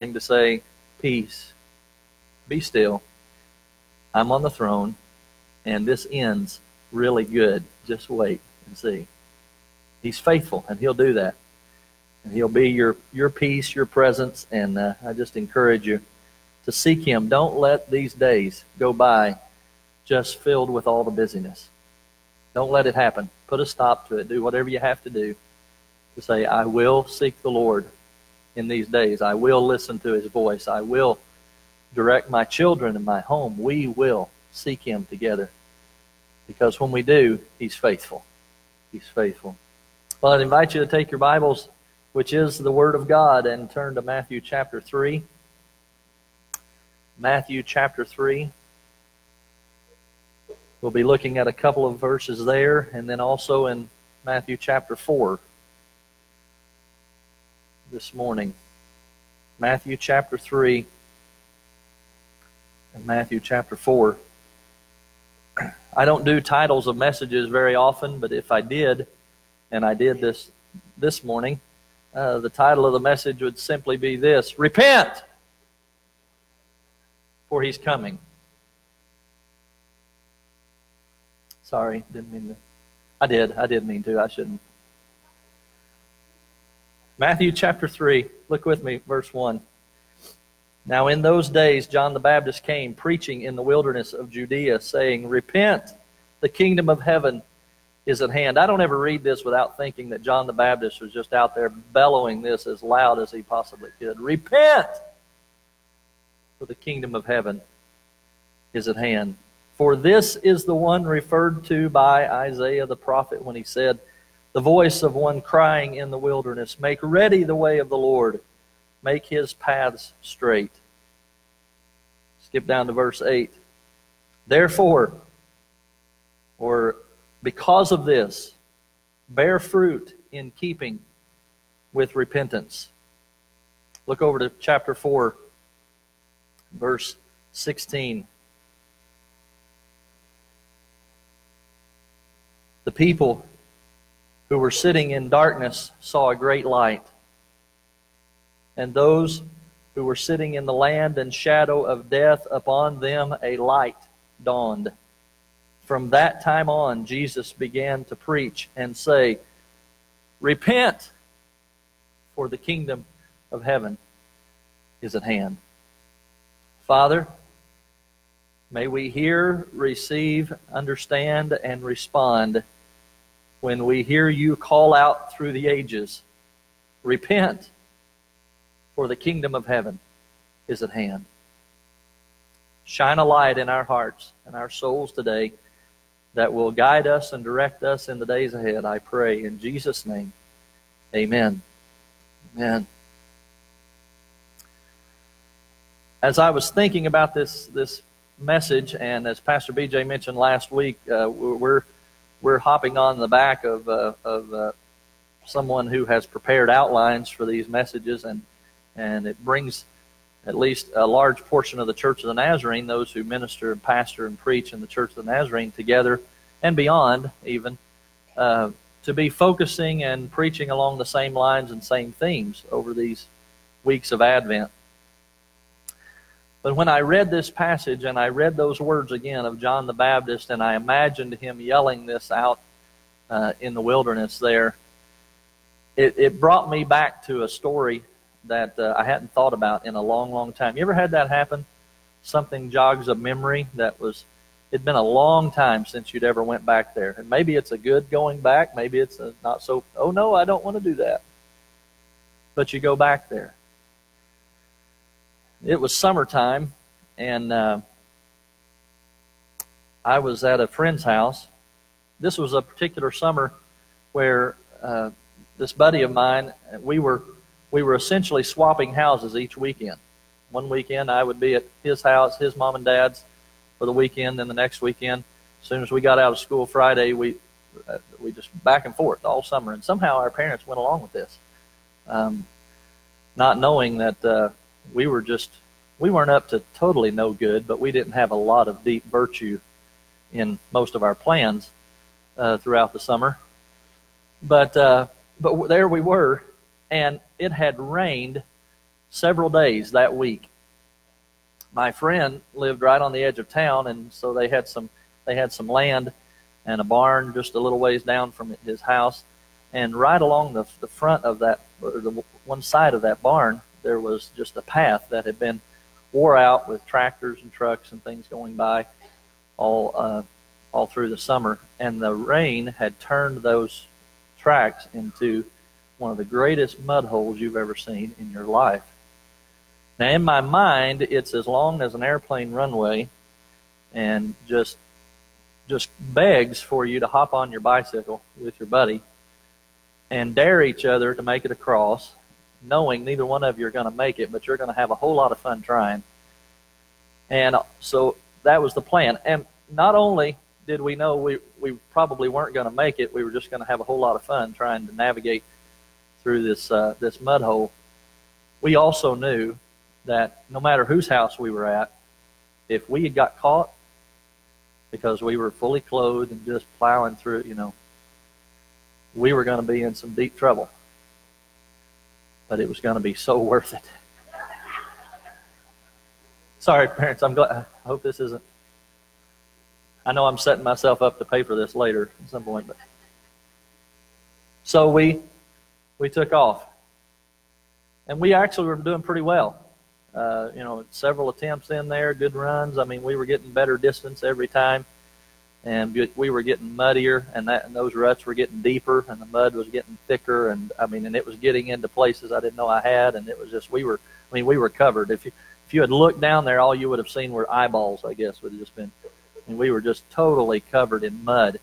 to say, Peace, be still. I'm on the throne, and this ends really good. Just wait and see. He's faithful, and He'll do that. And He'll be your, your peace, your presence, and uh, I just encourage you to seek Him. Don't let these days go by just filled with all the busyness. Don't let it happen. Put a stop to it. Do whatever you have to do to say, I will seek the Lord in these days. I will listen to his voice. I will direct my children and my home. We will seek him together. Because when we do, he's faithful. He's faithful. Well, I'd invite you to take your Bibles, which is the Word of God, and turn to Matthew chapter 3. Matthew chapter 3. We'll be looking at a couple of verses there, and then also in Matthew chapter 4 this morning. Matthew chapter 3 and Matthew chapter 4. I don't do titles of messages very often, but if I did, and I did this this morning, uh, the title of the message would simply be this Repent! For he's coming. Sorry, didn't mean to. I did. I did mean to. I shouldn't. Matthew chapter 3, look with me, verse 1. Now, in those days, John the Baptist came preaching in the wilderness of Judea, saying, Repent, the kingdom of heaven is at hand. I don't ever read this without thinking that John the Baptist was just out there bellowing this as loud as he possibly could. Repent, for the kingdom of heaven is at hand. For this is the one referred to by Isaiah the prophet when he said, the voice of one crying in the wilderness, Make ready the way of the Lord, make his paths straight. Skip down to verse 8. Therefore, or because of this, bear fruit in keeping with repentance. Look over to chapter 4, verse 16. The people who were sitting in darkness saw a great light. And those who were sitting in the land and shadow of death, upon them a light dawned. From that time on, Jesus began to preach and say, Repent, for the kingdom of heaven is at hand. Father, may we hear, receive, understand, and respond when we hear you call out through the ages, Repent, for the kingdom of heaven is at hand. Shine a light in our hearts and our souls today that will guide us and direct us in the days ahead, I pray. In Jesus' name, amen. Amen. As I was thinking about this, this message, and as Pastor BJ mentioned last week, uh, we're we're hopping on the back of, uh, of uh, someone who has prepared outlines for these messages, and, and it brings at least a large portion of the Church of the Nazarene, those who minister and pastor and preach in the Church of the Nazarene, together and beyond, even, uh, to be focusing and preaching along the same lines and same themes over these weeks of Advent. But when I read this passage and I read those words again of John the Baptist and I imagined him yelling this out uh, in the wilderness there, it, it, brought me back to a story that uh, I hadn't thought about in a long, long time. You ever had that happen? Something jogs a memory that was, it'd been a long time since you'd ever went back there. And maybe it's a good going back, maybe it's not so, oh no, I don't want to do that. But you go back there it was summertime, and uh, I was at a friend's house. This was a particular summer where uh, this buddy of mine, we were we were essentially swapping houses each weekend. One weekend I would be at his house, his mom and dad's, for the weekend. Then the next weekend, as soon as we got out of school Friday, we uh, we just back and forth all summer. And somehow our parents went along with this, um, not knowing that uh, we were just we weren't up to totally no good, but we didn't have a lot of deep virtue in most of our plans uh, throughout the summer. But uh, but there we were, and it had rained several days that week. My friend lived right on the edge of town, and so they had some they had some land and a barn just a little ways down from his house. And right along the, the front of that, or the one side of that barn, there was just a path that had been wore out with tractors and trucks and things going by all uh, all through the summer. And the rain had turned those tracks into one of the greatest mud holes you've ever seen in your life. Now, in my mind, it's as long as an airplane runway and just just begs for you to hop on your bicycle with your buddy and dare each other to make it across, knowing neither one of you are going to make it, but you're going to have a whole lot of fun trying. And so that was the plan. And not only did we know we, we probably weren't going to make it, we were just going to have a whole lot of fun trying to navigate through this uh, this mud hole. We also knew that no matter whose house we were at, if we had got caught, because we were fully clothed and just plowing through, you know, we were going to be in some deep trouble. But it was going to be so worth it. Sorry, parents. I'm glad. I hope this isn't. I know I'm setting myself up to pay for this later at some point, but so we we took off, and we actually were doing pretty well. Uh, you know, several attempts in there, good runs. I mean, we were getting better distance every time, and we were getting muddier, and that and those ruts were getting deeper, and the mud was getting thicker, and I mean, and it was getting into places I didn't know I had, and it was just we were. I mean, we were covered. If you if you had looked down there, all you would have seen were eyeballs. I guess would have just been. And we were just totally covered in mud,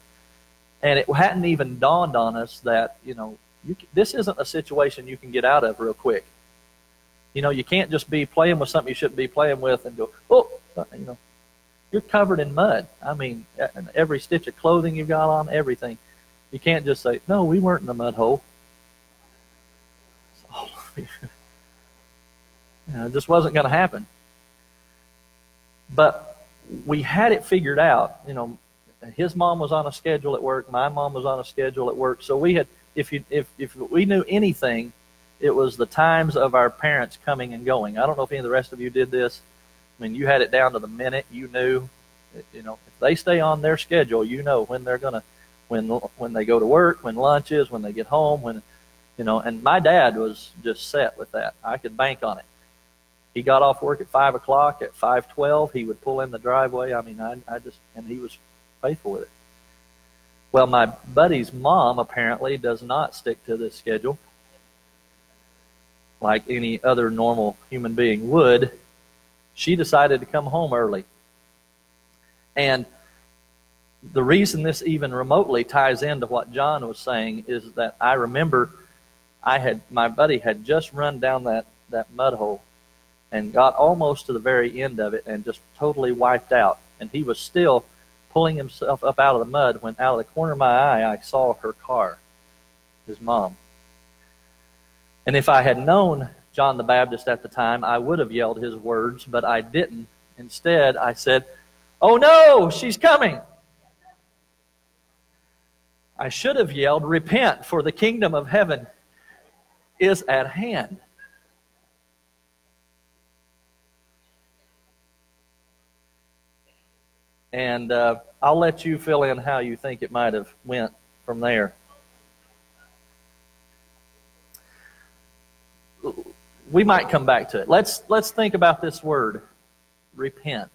and it hadn't even dawned on us that you know you, this isn't a situation you can get out of real quick you know, you can't just be playing with something you shouldn't be playing with and go, oh, uh, you know, you're covered in mud. I mean, every stitch of clothing you've got on, everything. You can't just say, no, we weren't in the mud hole. So, you know, it just wasn't going to happen. But we had it figured out. You know, his mom was on a schedule at work. My mom was on a schedule at work. So we had, if you, if if we knew anything it was the times of our parents coming and going. I don't know if any of the rest of you did this. I mean, you had it down to the minute. You knew, you know, if they stay on their schedule, you know when they're gonna, when when they go to work, when lunch is, when they get home, when, you know. And my dad was just set with that. I could bank on it. He got off work at five o'clock. At five twelve, he would pull in the driveway. I mean, I, I just, and he was faithful with it. Well, my buddy's mom apparently does not stick to this schedule like any other normal human being would, she decided to come home early. And the reason this even remotely ties into what John was saying is that I remember I had my buddy had just run down that, that mud hole and got almost to the very end of it and just totally wiped out. And he was still pulling himself up out of the mud when out of the corner of my eye I saw her car, his mom. And if I had known John the Baptist at the time, I would have yelled his words, but I didn't. Instead, I said, Oh no, she's coming. I should have yelled, Repent, for the kingdom of heaven is at hand. And uh, I'll let you fill in how you think it might have went from there. We might come back to it. Let's let's think about this word, repent.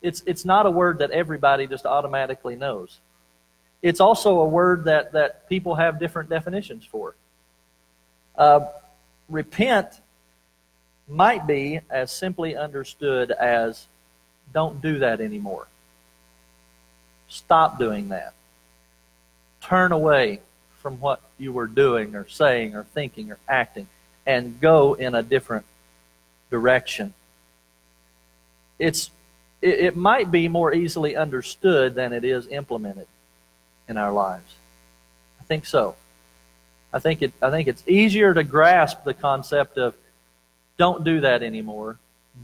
It's it's not a word that everybody just automatically knows. It's also a word that that people have different definitions for. Uh, repent might be as simply understood as don't do that anymore. Stop doing that. Turn away from what you were doing or saying or thinking or acting and go in a different direction. It's, it, it might be more easily understood than it is implemented in our lives. I think so. I think it I think it's easier to grasp the concept of don't do that anymore.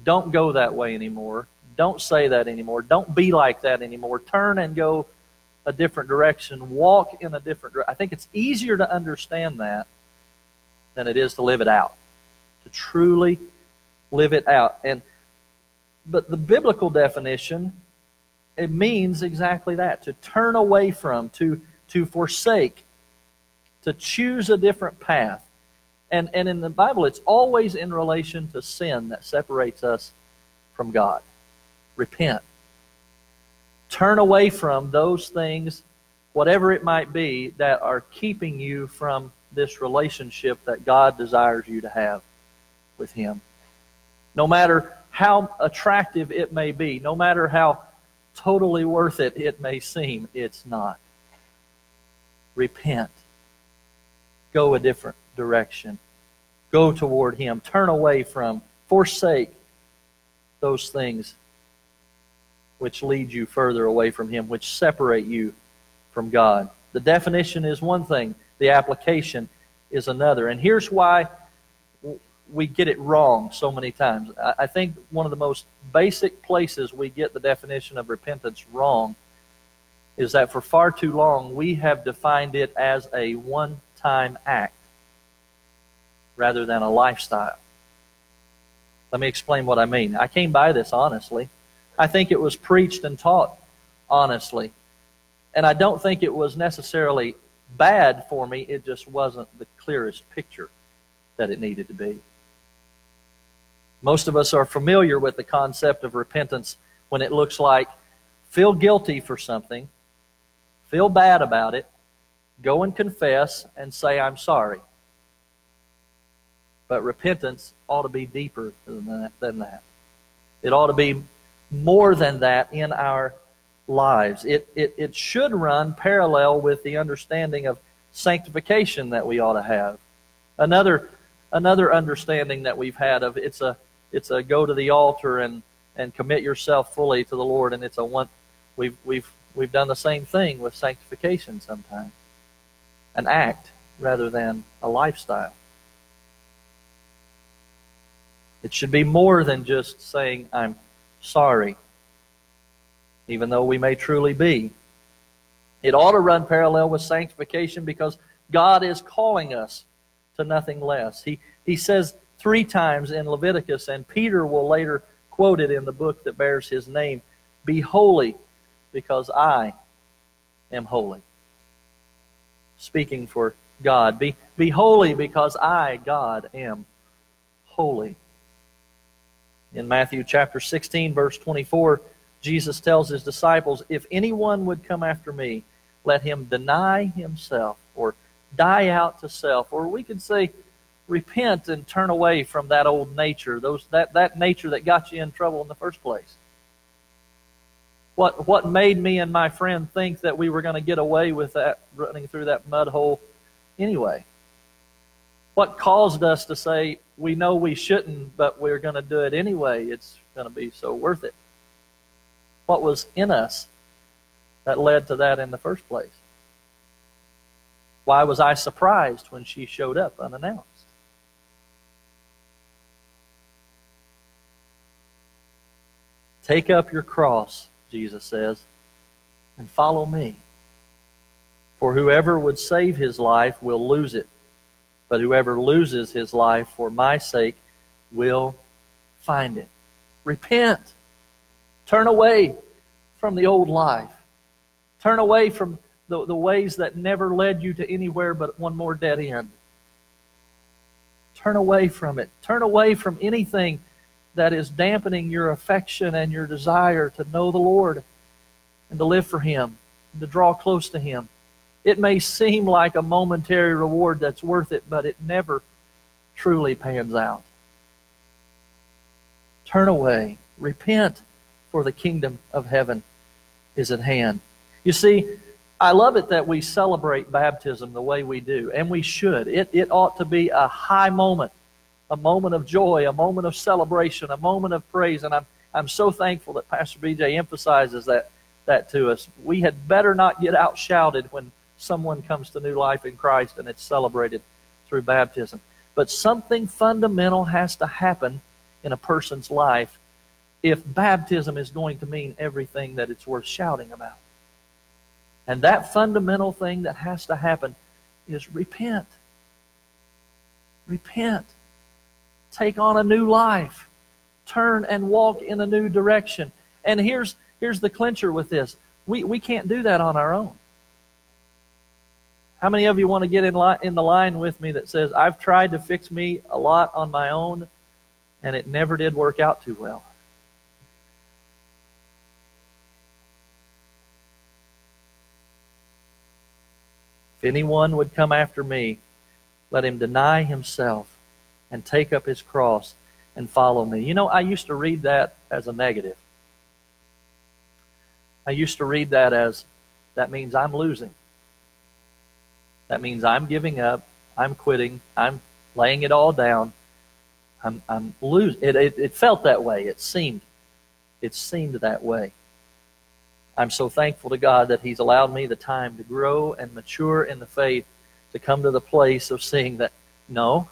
Don't go that way anymore. Don't say that anymore. Don't be like that anymore. Turn and go a different direction. Walk in a different direction. I think it's easier to understand that than it is to live it out, to truly live it out. And but the biblical definition it means exactly that to turn away from, to to forsake, to choose a different path. And and in the Bible it's always in relation to sin that separates us from God. Repent. Turn away from those things, whatever it might be, that are keeping you from this relationship that God desires you to have with Him. No matter how attractive it may be, no matter how totally worth it it may seem, it's not. Repent. Go a different direction. Go toward Him. Turn away from, forsake those things which lead you further away from Him, which separate you from God. The definition is one thing, the application is another. And here's why we get it wrong so many times. I think one of the most basic places we get the definition of repentance wrong is that for far too long we have defined it as a one time act rather than a lifestyle. Let me explain what I mean. I came by this honestly. I think it was preached and taught honestly. And I don't think it was necessarily bad for me, it just wasn't the clearest picture that it needed to be. Most of us are familiar with the concept of repentance when it looks like feel guilty for something, feel bad about it, go and confess, and say, I'm sorry. But repentance ought to be deeper than that. Than that. It ought to be more than that in our lives. It, it, it should run parallel with the understanding of sanctification that we ought to have. Another, another understanding that we've had of it's a, it's a go to the altar and, and commit yourself fully to the Lord, and it's a one. We've, we've, we've done the same thing with sanctification sometimes. An act rather than a lifestyle. It should be more than just saying, I'm sorry, even though we may truly be. It ought to run parallel with sanctification because God is calling us to nothing less. He, he says three times in Leviticus, and Peter will later quote it in the book that bears his name Be holy, because I am holy. Speaking for God. Be, be holy, because I, God, am holy. In Matthew chapter 16, verse 24, Jesus tells his disciples, If anyone would come after me, let him deny himself or die out to self. Or we could say, repent and turn away from that old nature, those, that, that nature that got you in trouble in the first place. What, what made me and my friend think that we were going to get away with that running through that mud hole anyway? What caused us to say, we know we shouldn't, but we're going to do it anyway? It's going to be so worth it. What was in us that led to that in the first place? Why was I surprised when she showed up unannounced? Take up your cross, Jesus says, and follow me. For whoever would save his life will lose it but whoever loses his life for my sake will find it. Repent. Turn away from the old life. Turn away from the, the ways that never led you to anywhere but one more dead end. Turn away from it. Turn away from anything that is dampening your affection and your desire to know the Lord and to live for Him and to draw close to Him. It may seem like a momentary reward that's worth it, but it never truly pans out. Turn away, repent, for the kingdom of heaven is at hand. You see, I love it that we celebrate baptism the way we do, and we should. It, it ought to be a high moment, a moment of joy, a moment of celebration, a moment of praise. And I'm, I'm so thankful that Pastor BJ emphasizes that, that to us. We had better not get outshouted when someone comes to new life in Christ and it's celebrated through baptism. But something fundamental has to happen in a person's life if baptism is going to mean everything that it's worth shouting about. And that fundamental thing that has to happen is repent. Repent. take on a new life, turn and walk in a new direction. And here's, here's the clincher with this we, we can't do that on our own. How many of you want to get in, line, in the line with me that says, I've tried to fix me a lot on my own, and it never did work out too well? If anyone would come after me, let him deny himself and take up his cross and follow me. You know, I used to read that as a negative. I used to read that as that means I'm losing. That means I'm giving up. I'm quitting. I'm laying it all down. I'm, I'm losing. It, it, it felt that way. It seemed. It seemed that way. I'm so thankful to God that He's allowed me the time to grow and mature in the faith to come to the place of seeing that no,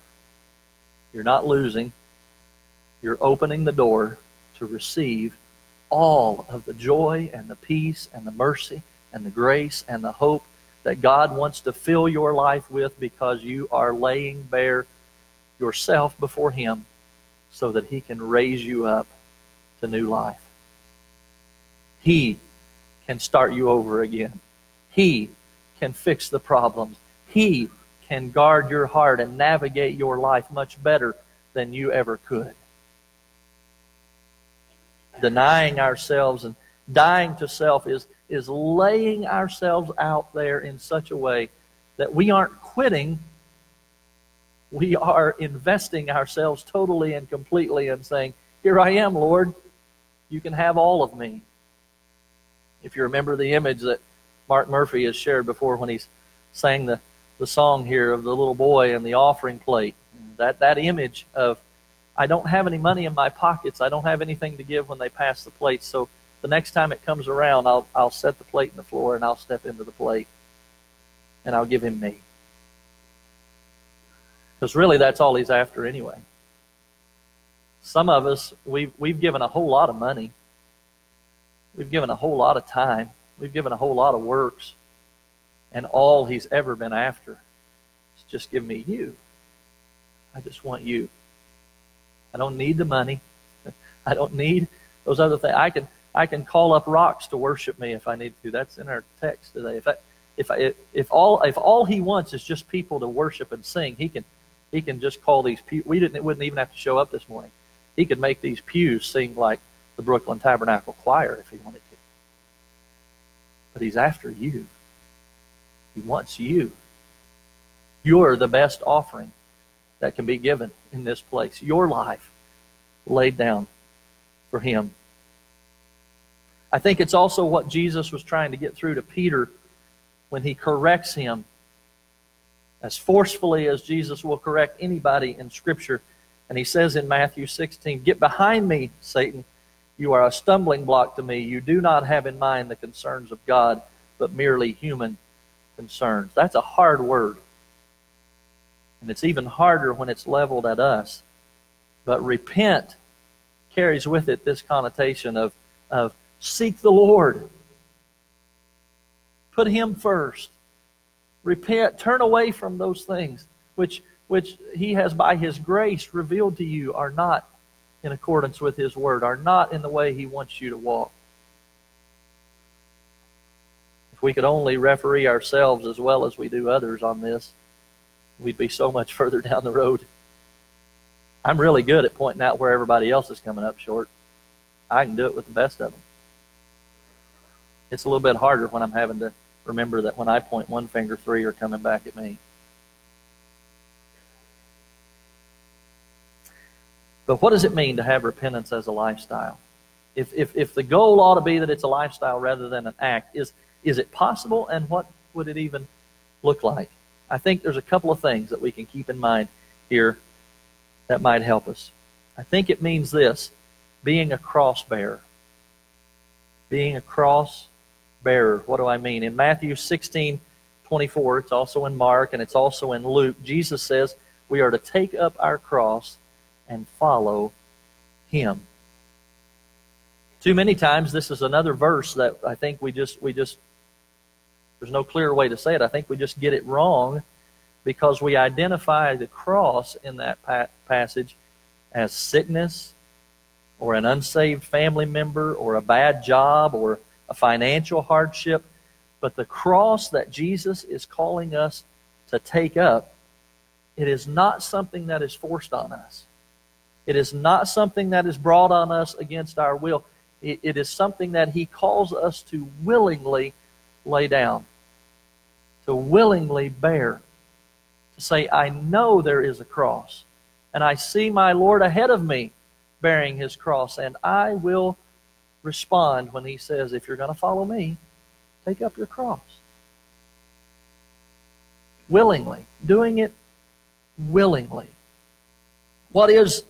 you're not losing. You're opening the door to receive all of the joy and the peace and the mercy and the grace and the hope that God wants to fill your life with because you are laying bare yourself before Him so that He can raise you up to new life. He can start you over again. He can fix the problems. He can guard your heart and navigate your life much better than you ever could. Denying ourselves and dying to self is is laying ourselves out there in such a way that we aren't quitting. We are investing ourselves totally and completely and saying, Here I am, Lord. You can have all of me. If you remember the image that Mark Murphy has shared before when he's sang the, the song here of the little boy and the offering plate, that, that image of, I don't have any money in my pockets. I don't have anything to give when they pass the plate. So the next time it comes around, I'll, I'll set the plate in the floor and I'll step into the plate and I'll give him me. Because really, that's all he's after anyway. Some of us, we've, we've given a whole lot of money. We've given a whole lot of time. We've given a whole lot of works. And all he's ever been after is just give me you. I just want you. I don't need the money. I don't need those other things. I can I can call up rocks to worship me if I need to. That's in our text today. If I, if I, if all if all he wants is just people to worship and sing, he can he can just call these pews. We didn't wouldn't even have to show up this morning. He could make these pews sing like the Brooklyn Tabernacle Choir if he wanted to. But he's after you. He wants you. You're the best offering that can be given in this place. Your life laid down for him. I think it's also what Jesus was trying to get through to Peter when he corrects him as forcefully as Jesus will correct anybody in Scripture. And he says in Matthew 16, Get behind me, Satan. You are a stumbling block to me. You do not have in mind the concerns of God, but merely human concerns. That's a hard word. And it's even harder when it's leveled at us. But repent carries with it this connotation of, of Seek the Lord. Put Him first. Repent. Turn away from those things which, which He has, by His grace, revealed to you are not in accordance with His Word, are not in the way He wants you to walk. If we could only referee ourselves as well as we do others on this, we'd be so much further down the road. I'm really good at pointing out where everybody else is coming up short. I can do it with the best of them it's a little bit harder when I'm having to remember that when I point one finger, three are coming back at me. But what does it mean to have repentance as a lifestyle? If, if, if the goal ought to be that it's a lifestyle rather than an act, is, is it possible and what would it even look like? I think there's a couple of things that we can keep in mind here that might help us. I think it means this being a cross bearer. Being a cross bearer. What do I mean? In Matthew 16, 24, it's also in Mark and it's also in Luke, Jesus says we are to take up our cross and follow him. Too many times this is another verse that I think we just we just there's no clear way to say it. I think we just get it wrong because we identify the cross in that pa- passage as sickness or an unsaved family member or a bad job or a financial hardship. But the cross that Jesus is calling us to take up, it is not something that is forced on us. It is not something that is brought on us against our will. it, it is something that He calls us to willingly lay down, to willingly bear, to say, I know there is a cross, and I see my Lord ahead of me bearing His cross, and I will respond when He says, If you're going to follow me, take up your cross. Willingly, doing it willingly. What is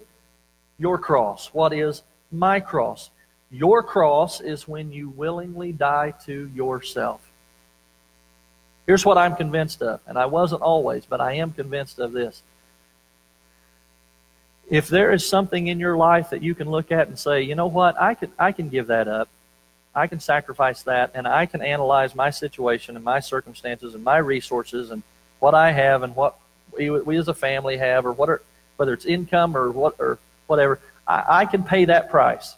your cross? What is my cross? Your cross is when you willingly die to yourself. Here's what I'm convinced of, and I wasn't always, but I am convinced of this. If there is something in your life that you can look at and say, you know what, I can, I can give that up, I can sacrifice that, and I can analyze my situation and my circumstances and my resources and what I have and what we, we as a family have, or what are, whether it's income or what or whatever, I, I can pay that price.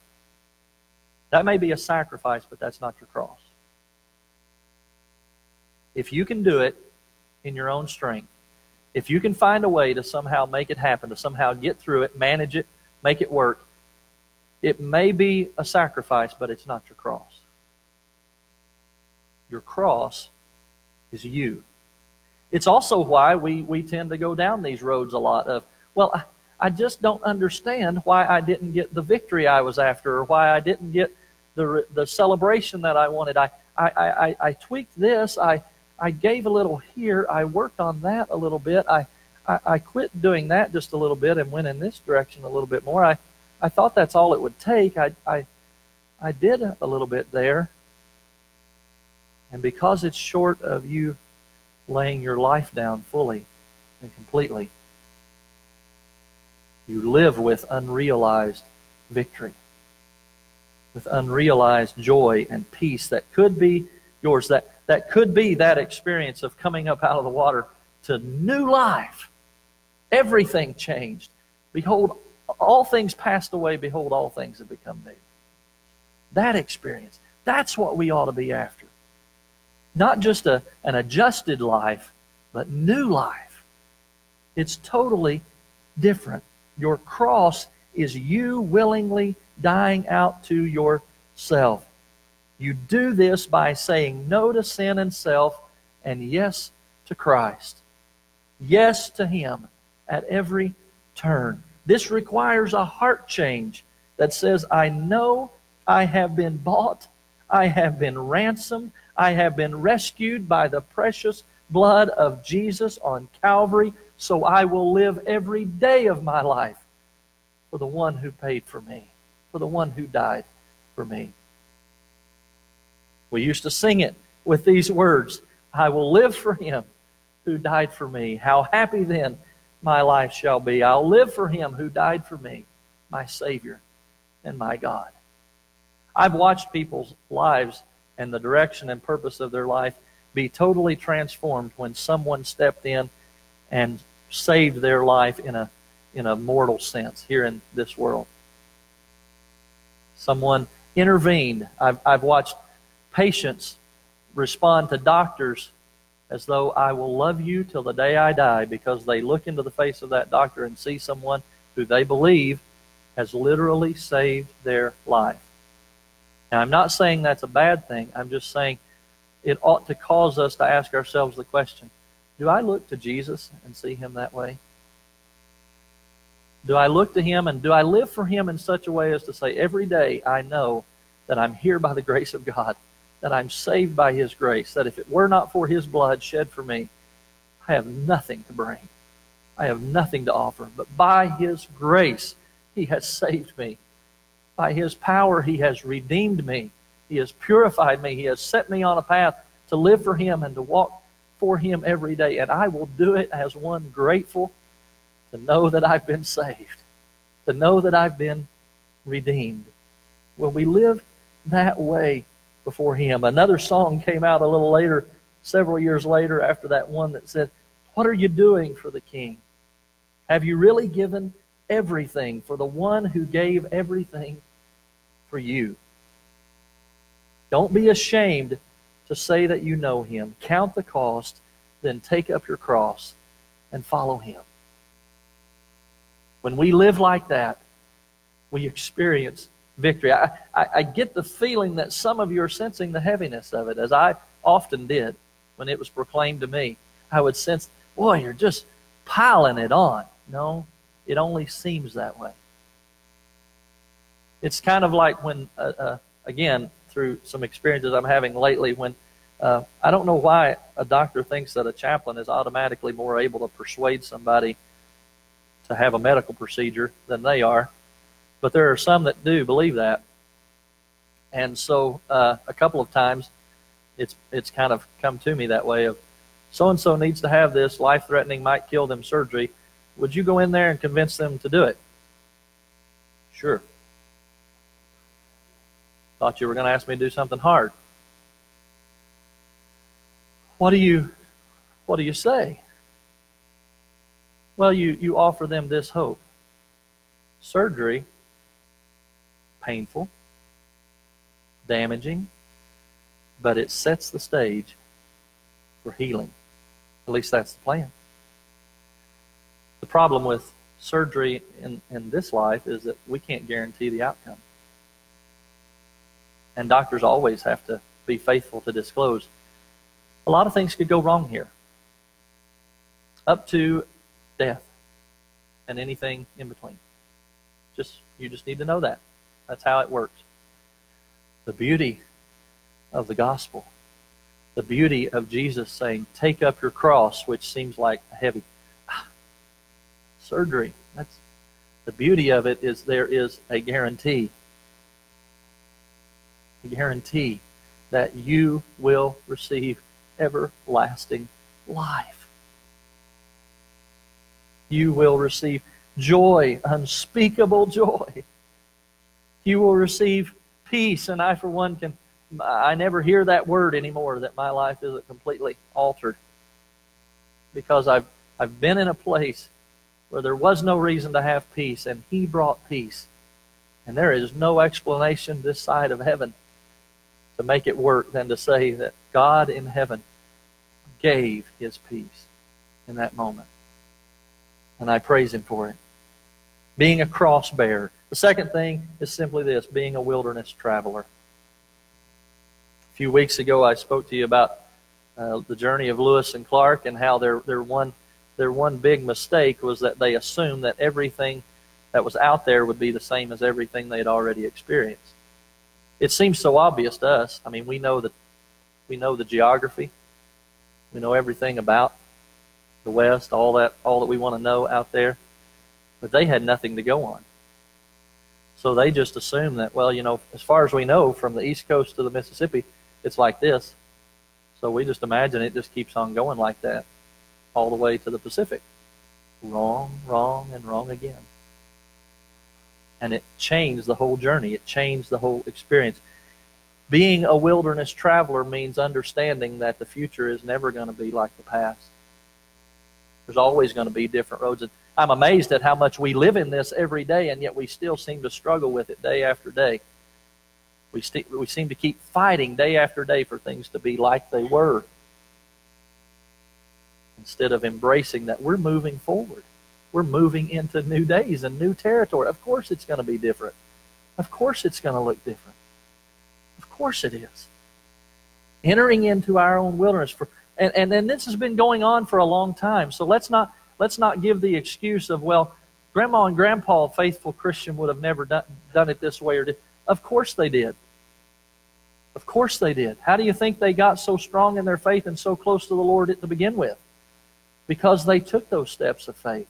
That may be a sacrifice, but that's not your cross. If you can do it in your own strength, if you can find a way to somehow make it happen, to somehow get through it, manage it, make it work, it may be a sacrifice, but it's not your cross. Your cross is you. It's also why we, we tend to go down these roads a lot of, well, I just don't understand why I didn't get the victory I was after or why I didn't get the, the celebration that I wanted. I, I, I, I tweaked this. I, I gave a little here. I worked on that a little bit. I, I, I quit doing that just a little bit and went in this direction a little bit more. I, I thought that's all it would take. I, I, I did a little bit there. And because it's short of you laying your life down fully and completely, you live with unrealized victory, with unrealized joy and peace that could be yours, that, that could be that experience of coming up out of the water to new life. Everything changed. Behold, all things passed away. Behold, all things have become new. That experience, that's what we ought to be after. Not just a, an adjusted life, but new life. It's totally different. Your cross is you willingly dying out to yourself. You do this by saying no to sin and self and yes to Christ. Yes to Him at every turn. This requires a heart change that says, I know I have been bought, I have been ransomed, I have been rescued by the precious blood of Jesus on Calvary so I will live every day of my life for the one who paid for me, for the one who died for me. We used to sing it with these words I will live for him who died for me. How happy then my life shall be. I'll live for him who died for me, my Savior and my God. I've watched people's lives and the direction and purpose of their life be totally transformed when someone stepped in and saved their life in a in a mortal sense here in this world. Someone intervened. I've, I've watched patients respond to doctors as though I will love you till the day I die because they look into the face of that doctor and see someone who they believe has literally saved their life. Now, I'm not saying that's a bad thing. I'm just saying it ought to cause us to ask ourselves the question do I look to Jesus and see him that way? Do I look to him and do I live for him in such a way as to say, every day I know that I'm here by the grace of God, that I'm saved by his grace, that if it were not for his blood shed for me, I have nothing to bring. I have nothing to offer. But by his grace, he has saved me. By his power, he has redeemed me. He has purified me. He has set me on a path to live for him and to walk for him every day. And I will do it as one grateful to know that I've been saved, to know that I've been redeemed. When we live that way before Him, another song came out a little later, several years later, after that one that said, What are you doing for the King? Have you really given everything for the one who gave everything for you. Don't be ashamed to say that you know him. Count the cost, then take up your cross and follow him. When we live like that, we experience victory. I, I, I, get the feeling that some of you are sensing the heaviness of it, as I often did when it was proclaimed to me. I would sense, boy, you're just piling it on. No, it only seems that way. It's kind of like when, uh, uh, again, through some experiences I'm having lately, when uh, I don't know why a doctor thinks that a chaplain is automatically more able to persuade somebody to have a medical procedure than they are, but there are some that do believe that. And so, uh, a couple of times, it's it's kind of come to me that way of so and so needs to have this life threatening, might kill them surgery. Would you go in there and convince them to do it? Sure. Thought you were going to ask me to do something hard. What do you what do you say? Well, you, you offer them this hope. Surgery, painful, damaging, but it sets the stage for healing. At least that's the plan. The problem with surgery in, in this life is that we can't guarantee the outcome. And doctors always have to be faithful to disclose. A lot of things could go wrong here, up to death and anything in between. Just you just need to know that. That's how it works. The beauty of the gospel, the beauty of Jesus saying, "Take up your cross," which seems like a heavy ah, surgery. That's the beauty of it is there is a guarantee. Guarantee that you will receive everlasting life. You will receive joy, unspeakable joy. You will receive peace, and I, for one, can. I never hear that word anymore that my life isn't completely altered because I've I've been in a place where there was no reason to have peace, and He brought peace. And there is no explanation this side of heaven to make it work than to say that God in heaven gave His peace in that moment. And I praise Him for it. Being a cross bearer. The second thing is simply this being a wilderness traveler. A few weeks ago, I spoke to you about uh, the journey of Lewis and Clark and how their, their one their one big mistake was that they assumed that everything that was out there would be the same as everything they had already experienced. It seems so obvious to us. I mean, we know that we know the geography. We know everything about the West, all that all that we want to know out there. But they had nothing to go on. So they just assumed that, well, you know, as far as we know, from the East Coast to the Mississippi, it's like this. So we just imagine it just keeps on going like that all the way to the Pacific. Wrong, wrong, and wrong again. And it changed the whole journey, it changed the whole experience. Being a wilderness traveler means understanding that the future is never going to be like the past. There's always going to be different roads. And I'm amazed at how much we live in this every day, and yet we still seem to struggle with it day after day. We, st- we seem to keep fighting day after day for things to be like they were instead of embracing that we're moving forward. We're moving into new days and new territory. Of course, it's going to be different. Of course, it's going to look different. Of course, it is. Entering into our own wilderness for, and, and and this has been going on for a long time. So let's not let's not give the excuse of well, grandma and grandpa, a faithful Christian, would have never done, done it this way or did. Of course they did. Of course they did. How do you think they got so strong in their faith and so close to the Lord to begin with? because they took those steps of faith.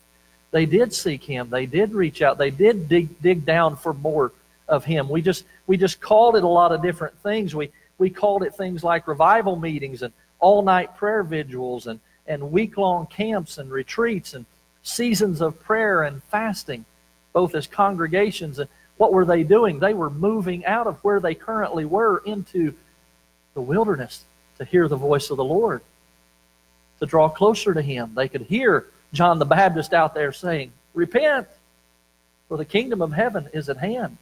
They did seek Him. They did reach out. They did dig, dig down for more of Him. We just, we just called it a lot of different things. We, we called it things like revival meetings and all night prayer vigils and, and week long camps and retreats and seasons of prayer and fasting, both as congregations. And what were they doing? They were moving out of where they currently were into the wilderness to hear the voice of the Lord to draw closer to him. They could hear John the Baptist out there saying, Repent, for the kingdom of heaven is at hand.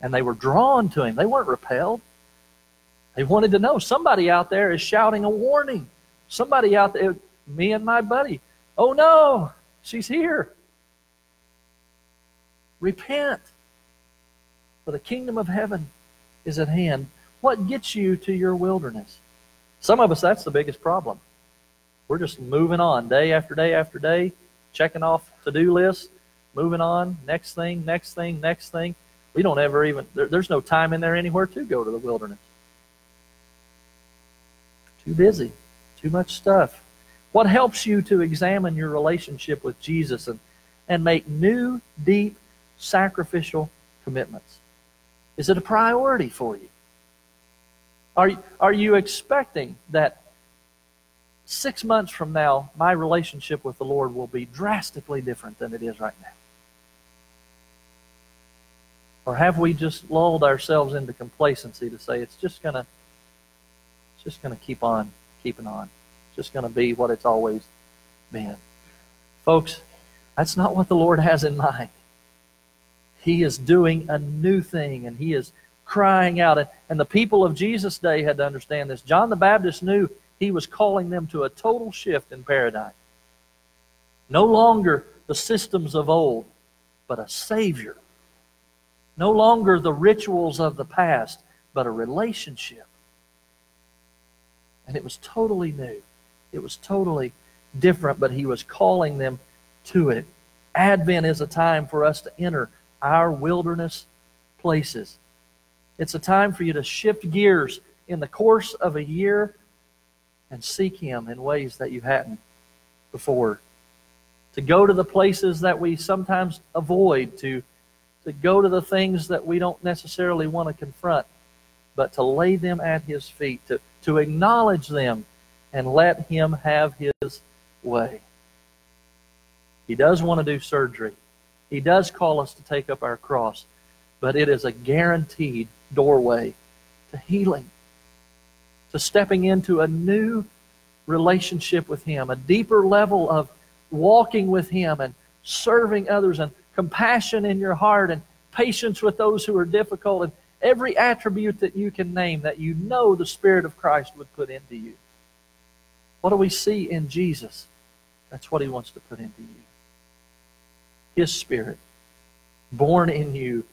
And they were drawn to him. They weren't repelled. They wanted to know. Somebody out there is shouting a warning. Somebody out there, me and my buddy, oh no, she's here. Repent, for the kingdom of heaven is at hand. What gets you to your wilderness? Some of us, that's the biggest problem. We're just moving on day after day after day, checking off to do lists, moving on, next thing, next thing, next thing. We don't ever even, there, there's no time in there anywhere to go to the wilderness. Too busy, too much stuff. What helps you to examine your relationship with Jesus and, and make new, deep, sacrificial commitments? Is it a priority for you? Are, are you expecting that six months from now, my relationship with the Lord will be drastically different than it is right now? Or have we just lulled ourselves into complacency to say it's just gonna it's just gonna keep on keeping on. It's just gonna be what it's always been. Folks, that's not what the Lord has in mind. He is doing a new thing and he is crying out. And the people of Jesus' day had to understand this. John the Baptist knew he was calling them to a total shift in paradigm. No longer the systems of old, but a Savior. No longer the rituals of the past, but a relationship. And it was totally new. It was totally different, but he was calling them to it. Advent is a time for us to enter our wilderness places. It's a time for you to shift gears in the course of a year and seek Him in ways that you hadn't before. To go to the places that we sometimes avoid, to, to go to the things that we don't necessarily want to confront, but to lay them at His feet, to, to acknowledge them and let Him have His way. He does want to do surgery. He does call us to take up our cross, but it is a guaranteed doorway to healing, to stepping into a new relationship with Him, a deeper level of walking with Him and serving others, and compassion in your heart, and patience with those who are difficult, and every attribute that you can name that you know the Spirit of Christ would put into you. What do we see in Jesus? That's what He wants to put into you. His Spirit, born in you,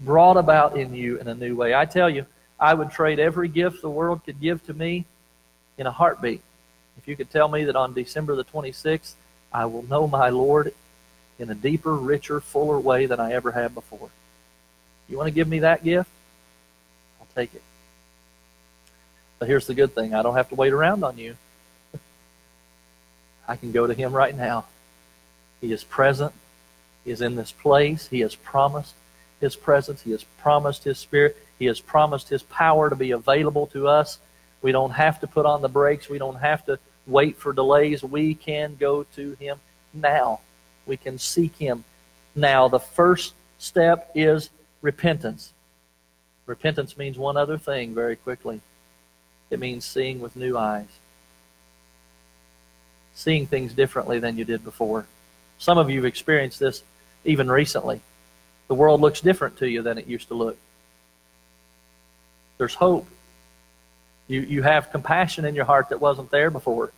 brought about in you in a new way. I tell you, I would trade every gift the world could give to me in a heartbeat. If you could tell me that on December the 26th, I will know my Lord in a deeper, richer, fuller way than I ever have before. You want to give me that gift? I'll take it. But here's the good thing I don't have to wait around on you. I can go to Him right now. He is present He is in this place. He has promised His presence. He has promised His Spirit. He has promised His power to be available to us. We don't have to put on the brakes. We don't have to wait for delays. We can go to Him now. We can seek Him now. The first step is repentance. Repentance means one other thing very quickly it means seeing with new eyes, seeing things differently than you did before. Some of you have experienced this even recently. The world looks different to you than it used to look. There's hope. You, you have compassion in your heart that wasn't there before.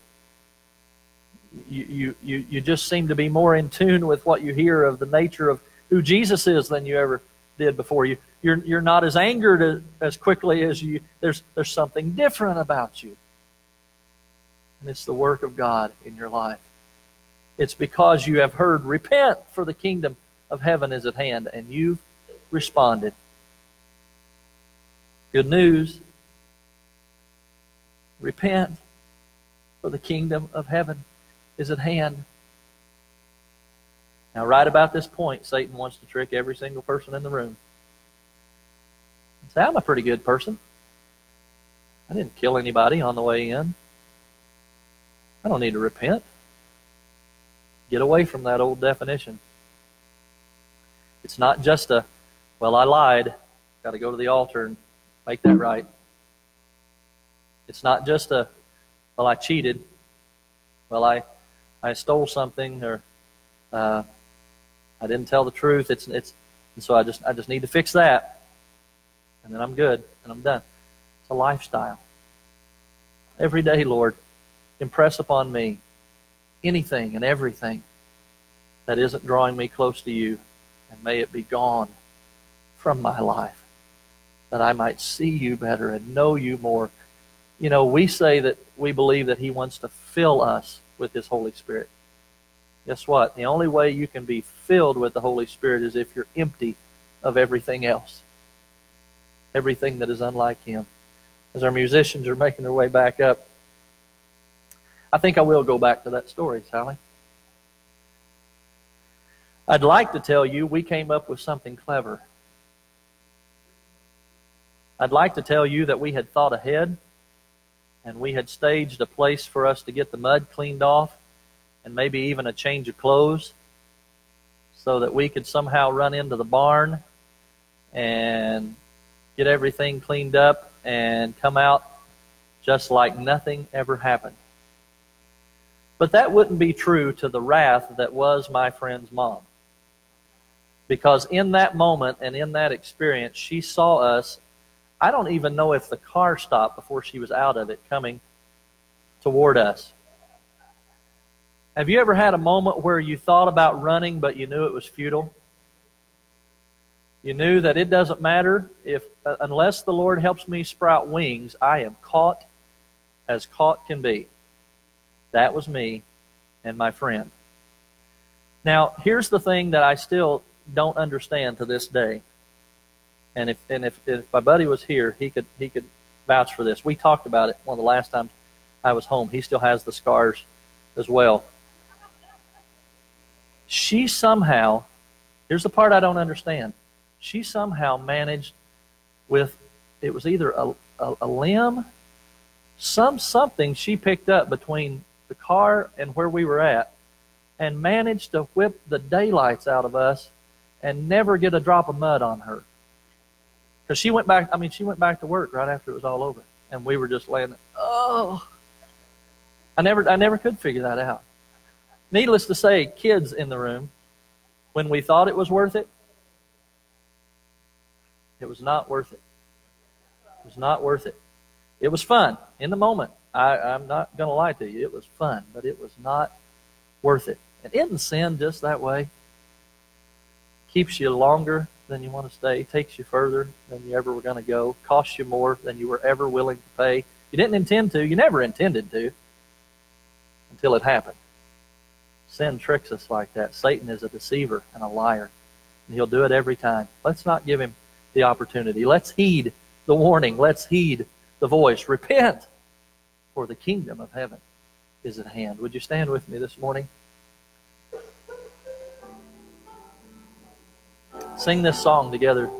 You, you, you, you just seem to be more in tune with what you hear of the nature of who Jesus is than you ever did before. You, you're, you're not as angered as, as quickly as you. There's, there's something different about you. And it's the work of God in your life. It's because you have heard, Repent, for the kingdom of heaven is at hand, and you've responded. Good news. Repent, for the kingdom of heaven is at hand. Now, right about this point, Satan wants to trick every single person in the room. Say, I'm a pretty good person. I didn't kill anybody on the way in. I don't need to repent. Get away from that old definition. It's not just a, well, I lied. Got to go to the altar and make that right. It's not just a, well, I cheated. Well, I, I stole something or uh, I didn't tell the truth. It's it's and so I just I just need to fix that. And then I'm good and I'm done. It's a lifestyle. Every day, Lord, impress upon me anything and everything that isn't drawing me close to you, and may it be gone from my life, that I might see you better and know you more. You know, we say that we believe that He wants to fill us with His Holy Spirit. Guess what? The only way you can be filled with the Holy Spirit is if you're empty of everything else, everything that is unlike Him. As our musicians are making their way back up, I think I will go back to that story, Sally. I'd like to tell you we came up with something clever. I'd like to tell you that we had thought ahead and we had staged a place for us to get the mud cleaned off and maybe even a change of clothes so that we could somehow run into the barn and get everything cleaned up and come out just like nothing ever happened. But that wouldn't be true to the wrath that was my friend's mom. Because in that moment and in that experience, she saw us. I don't even know if the car stopped before she was out of it coming toward us. Have you ever had a moment where you thought about running, but you knew it was futile? You knew that it doesn't matter if, uh, unless the Lord helps me sprout wings, I am caught as caught can be. That was me and my friend. Now, here's the thing that I still don't understand to this day. And if and if, if my buddy was here, he could he could vouch for this. We talked about it one of the last times I was home. He still has the scars as well. She somehow, here's the part I don't understand. She somehow managed with it was either a, a, a limb, some something she picked up between the car and where we were at, and managed to whip the daylights out of us and never get a drop of mud on her. Because she went back, I mean, she went back to work right after it was all over. And we were just laying there, oh. I never, I never could figure that out. Needless to say, kids in the room, when we thought it was worth it, it was not worth it. It was not worth it. It was fun in the moment. I, I'm not going to lie to you. It was fun, but it was not worth it. And isn't sin just that way? keeps you longer than you want to stay, takes you further than you ever were going to go, costs you more than you were ever willing to pay. You didn't intend to, you never intended to until it happened. Sin tricks us like that. Satan is a deceiver and a liar, and he'll do it every time. Let's not give him the opportunity. Let's heed the warning. Let's heed the voice. Repent, for the kingdom of heaven is at hand. Would you stand with me this morning? Sing this song together.